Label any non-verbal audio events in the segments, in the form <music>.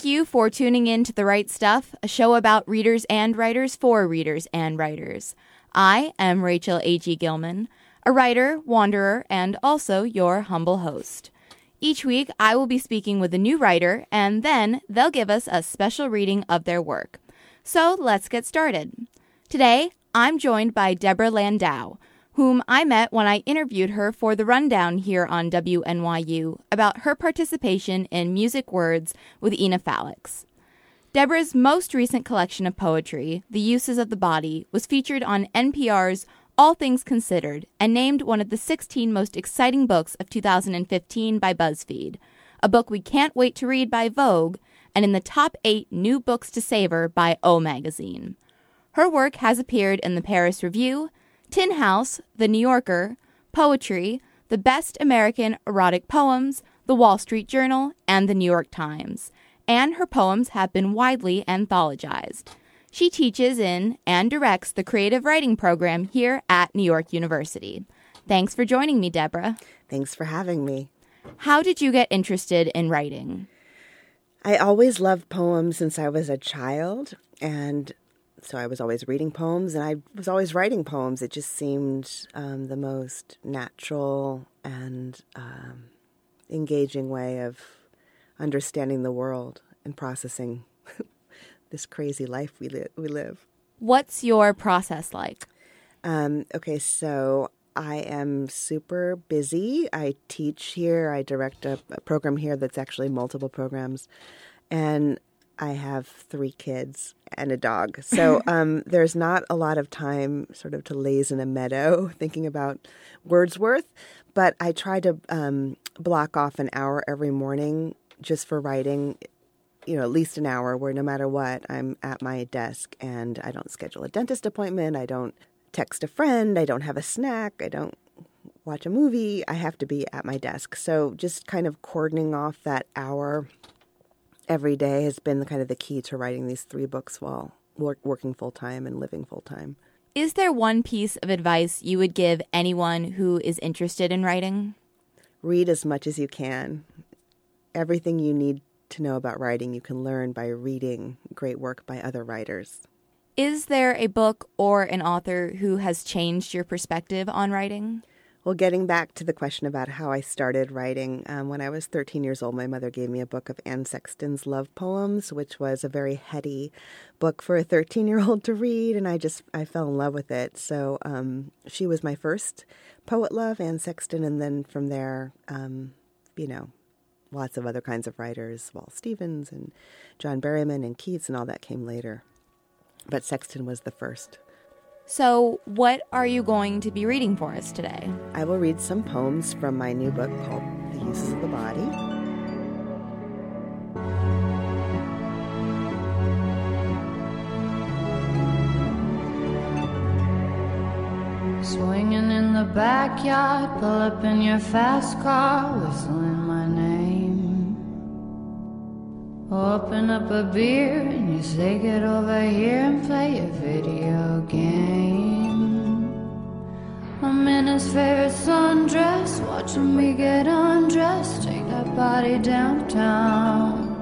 Thank you for tuning in to The Right Stuff, a show about readers and writers for readers and writers. I am Rachel A.G. Gilman, a writer, wanderer, and also your humble host. Each week, I will be speaking with a new writer, and then they'll give us a special reading of their work. So let's get started. Today, I'm joined by Deborah Landau, whom I met when I interviewed her for the rundown here on WNYU about her participation in Music Words with Ina Phalix. Deborah's most recent collection of poetry, The Uses of the Body, was featured on NPR's All Things Considered and named one of the 16 most exciting books of 2015 by BuzzFeed, a book we can't wait to read by Vogue, and in the top eight new books to savor by O Magazine. Her work has appeared in the Paris Review, Tin House, The New Yorker, Poetry, The Best American Erotic Poems, The Wall Street Journal, and The New York Times, and her poems have been widely anthologized. She teaches in and directs the creative writing program here at New York University. Thanks for joining me, Deborah. Thanks for having me. How did you get interested in writing? I always loved poems since I was a child, and so I was always reading poems and I was always writing poems. It just seemed um, the most natural and um, engaging way of understanding the world and processing <laughs> this crazy life we, li- we live. What's your process like? Um, okay, so I am super busy. I teach here, I direct a, a program here that's actually multiple programs. And I have three kids and a dog. So <laughs> um, there's not a lot of time sort of to laze in a meadow <laughs> thinking about Wordsworth, but I try to um, block off an hour every morning just for writing, you know, at least an hour where no matter what, I'm at my desk and I don't schedule a dentist appointment. I don't text a friend. I don't have a snack. I don't watch a movie. I have to be at my desk. So just kind of cordoning off that hour every day has been kind of the key to writing these three books while work, working full time and living full time. Is there one piece of advice you would give anyone who is interested in writing? Read as much as you can. Everything you need to know about writing you can learn by reading great work by other writers. Is there a book or an author who has changed your perspective on writing? Well, getting back to the question about how I started writing, um, when I was 13 years old, my mother gave me a book of Anne Sexton's love poems, which was a very heady book for a 13 year old to read, and I just I fell in love with it. So um, she was my first poet love, Anne Sexton, and then from there, um, you know, lots of other kinds of writers, Wallace Stevens and John Berryman and Keats, and all that came later. But Sexton was the first. So, what are you going to be reading for us today? I will read some poems from my new book called The Uses of the Body. Swinging in the backyard, pull up in your fast car, whistling my name. Open up a beer and you say, Get over here and play a video game. I'm in his favorite sundress, watching me get undressed, take that body downtown.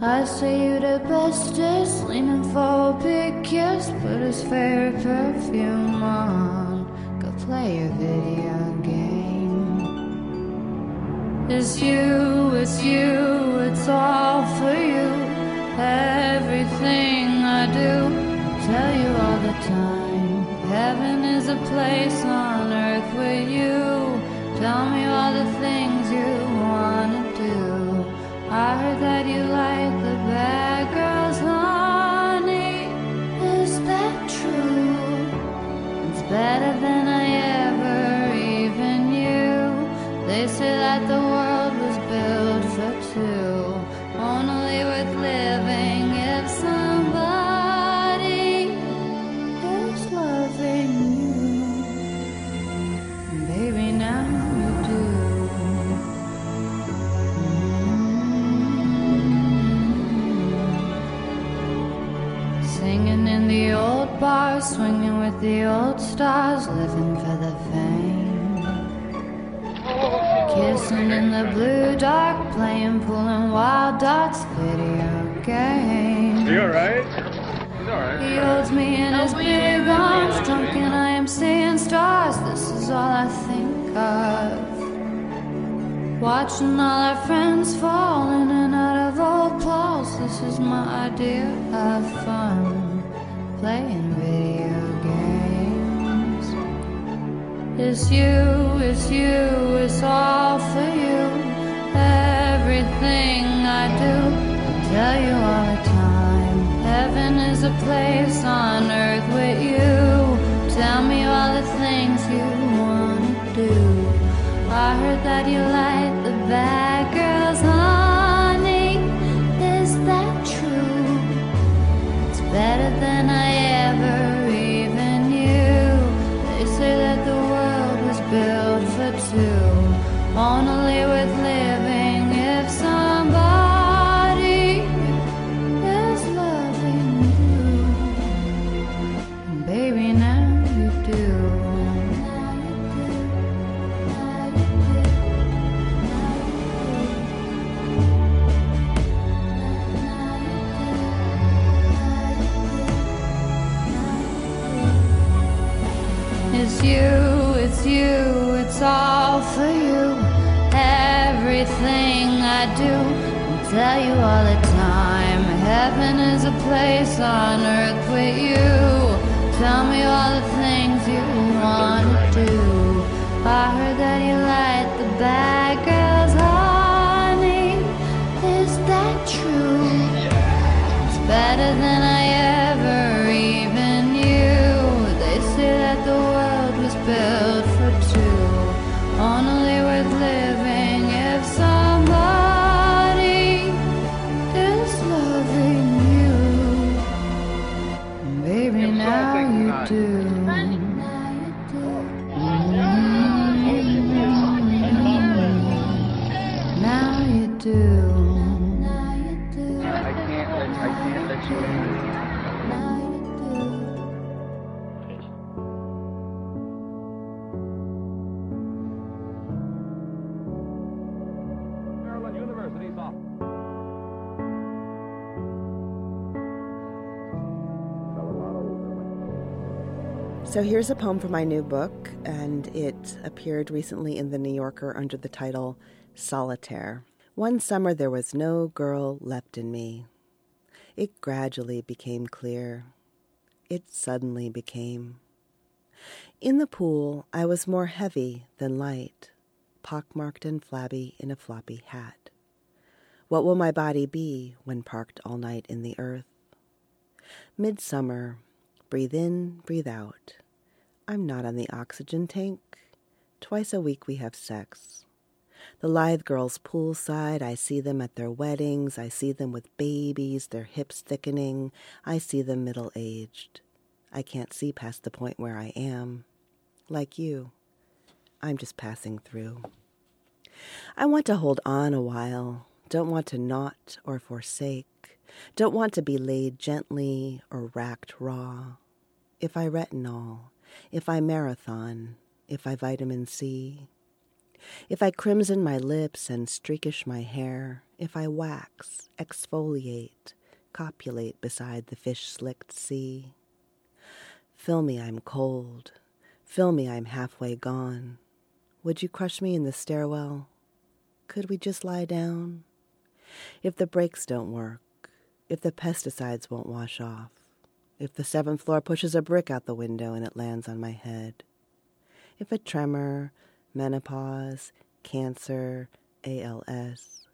I say you the bestest, leaning for a big kiss, put his favorite perfume on, go play a video. It's you, it's you, it's all for you. Everything I do, I tell you all the time. Heaven is a place on earth with you. Tell me all the things you wanna do. I heard that you like the old stars, living for the fame. Kissing in the blue dark, playing, pulling wild dots, video game. You alright? He's alright. He holds me in his big arms, drunk, and I am seeing stars. This is all I think of. Watching all our friends fall in and out of old clothes. This is my idea of fun. Playing video It's you, it's you, it's all for you. Everything I do, I tell you all the time. Heaven is a place on earth with you. Tell me all the things you wanna do. I heard that you like the bad girls, honey. Is that true? It's better than I ever Only living if somebody is loving you. Now you do. It's you, it's you, it's all for you. I do, I tell you all the time. Heaven is a place on earth with you. Tell me all the things you want to do. I heard that you like the bad girls, honey. Is that true? It's better than I do. I can't let I can't let you in. Maryland University sophomore. So here's a poem from my new book, and it appeared recently in The New Yorker under the title Solitaire. One summer there was no girl left in me. It gradually became clear. It suddenly became. In the pool, I was more heavy than light, pockmarked and flabby in a floppy hat. What will my body be when parked all night in the earth? Midsummer, breathe in, breathe out. I'm not on the oxygen tank. Twice a week we have sex. The lithe girls poolside, I see them at their weddings. I see them with babies, their hips thickening. I see them middle aged. I can't see past the point where I am. Like you, I'm just passing through. I want to hold on a while, don't want to knot or forsake, don't want to be laid gently or racked raw. If I retinol, if I marathon, if I vitamin C, if I crimson my lips and streakish my hair, if I wax, exfoliate, copulate beside the fish slicked sea. Fill me, I'm cold. Fill me, I'm halfway gone. Would you crush me in the stairwell? Could we just lie down? If the brakes don't work, if the pesticides won't wash off, if the seventh floor pushes a brick out the window and it lands on my head, if a tremor, menopause, cancer, ALS,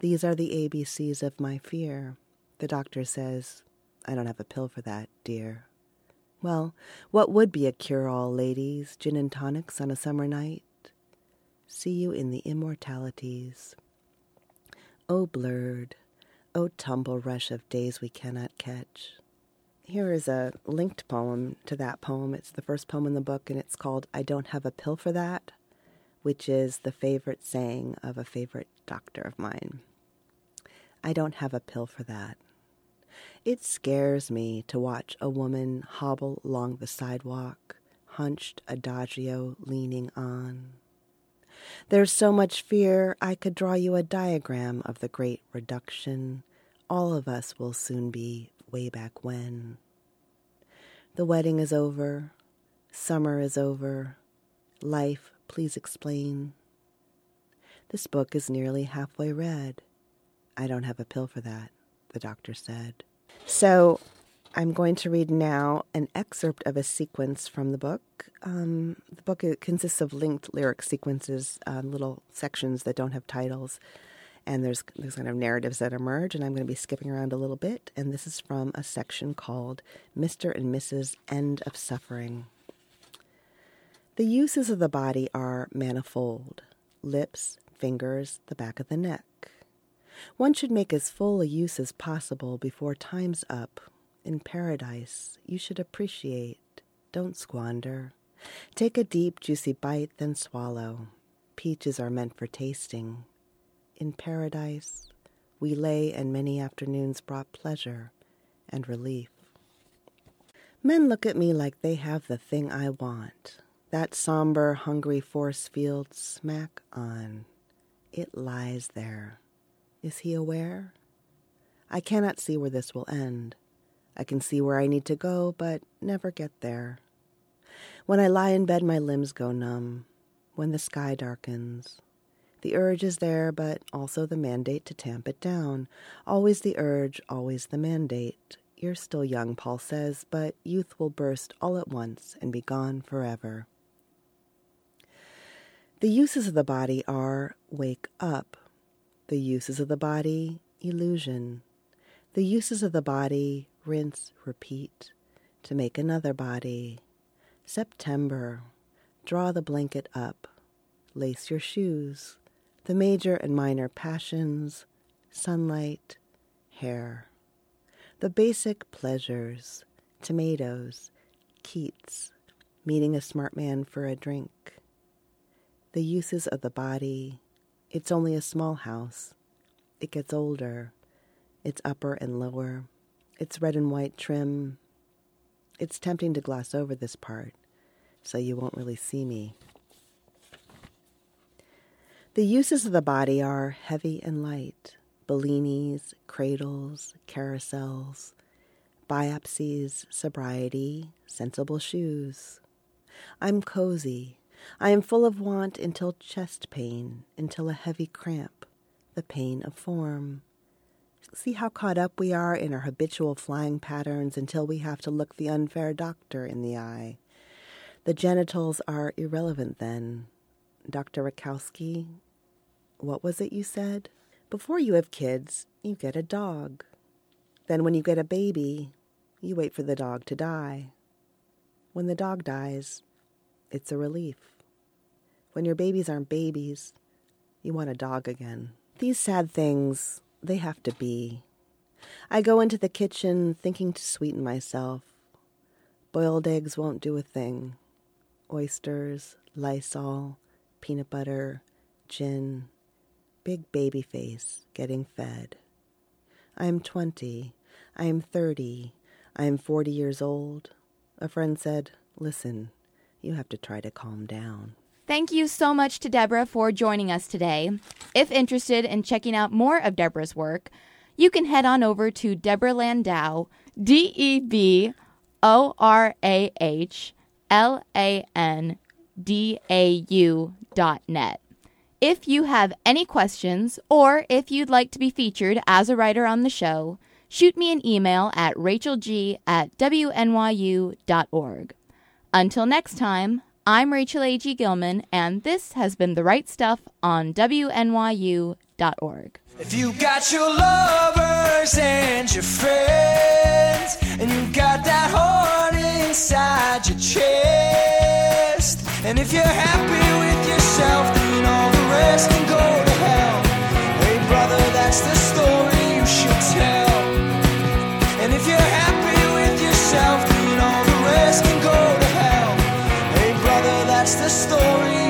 these are the ABCs of my fear. The doctor says, I don't have a pill for that, dear. Well, what would be a cure all, ladies? Gin and tonics on a summer night? See you in the immortalities. Oh, blurred, oh, tumble rush of days we cannot catch. Here is a linked poem to that poem. It's the first poem in the book, and it's called I Don't Have a Pill for That, which is the favorite saying of a favorite doctor of mine. I don't have a pill for that. It scares me to watch a woman hobble along the sidewalk, hunched adagio leaning on. There's so much fear, I could draw you a diagram of the great reduction. All of us will soon be way back when. The wedding is over. Summer is over. Life, please explain. This book is nearly halfway read. I don't have a pill for that, the doctor said. So I'm going to read now an excerpt of a sequence from the book. Um, the book consists of linked lyric sequences, uh, little sections that don't have titles, and there's there's kind of narratives that emerge. And I'm going to be skipping around a little bit. And this is from a section called "Mr. and Mrs. End of Suffering." The uses of the body are manifold: lips, fingers, the back of the neck. One should make as full a use as possible before time's up in paradise, you should appreciate, don't squander. Take a deep, juicy bite, then swallow. Peaches are meant for tasting. In paradise, we lay and many afternoons brought pleasure and relief. Men look at me like they have the thing I want. That somber, hungry force field smack on. It lies there. Is he aware? I cannot see where this will end. I can see where I need to go, but never get there. When I lie in bed, my limbs go numb. When the sky darkens, the urge is there, but also the mandate to tamp it down. Always the urge, always the mandate. You're still young, Paul says, but youth will burst all at once and be gone forever. The uses of the body are wake up. The uses of the body, illusion. The uses of the body, rinse, repeat, to make another body. September, draw the blanket up, lace your shoes, the major and minor passions, sunlight, hair. The basic pleasures, tomatoes, Keats, meeting a smart man for a drink. The uses of the body, it's only a small house. It gets older, its upper and lower it's red and white trim. It's tempting to gloss over this part, so you won't really see me. The uses of the body are heavy and light Bellinis, cradles, carousels, biopsies, sobriety, sensible shoes. I'm cozy. I am full of want until chest pain, until a heavy cramp, the pain of form. See how caught up we are in our habitual flying patterns until we have to look the unfair doctor in the eye. The genitals are irrelevant then. Dr. Rakowski, what was it you said? Before you have kids, you get a dog. Then, when you get a baby, you wait for the dog to die. When the dog dies, it's a relief. When your babies aren't babies, you want a dog again. These sad things they have to be. I go into the kitchen thinking to sweeten myself. Boiled eggs won't do a thing. Oysters, Lysol, peanut butter, gin, big baby face getting fed. I am 20. I am 30. I am 40 years old. A friend said, Listen, you have to try to calm down. Thank you so much to Deborah for joining us today. If interested in checking out more of Deborah's work, you can head on over to Deborah Landau, D E B O R A H L A N D A U dot net. If you have any questions or if you'd like to be featured as a writer on the show, shoot me an email at rachelg at wnyu.org. Until next time, I'm Rachel A.G. Gilman, and this has been The Right Stuff on WNYU.org. If you got your lovers and your friends, and you got that heart inside your chest, and if you're happy with yourself, that's the story.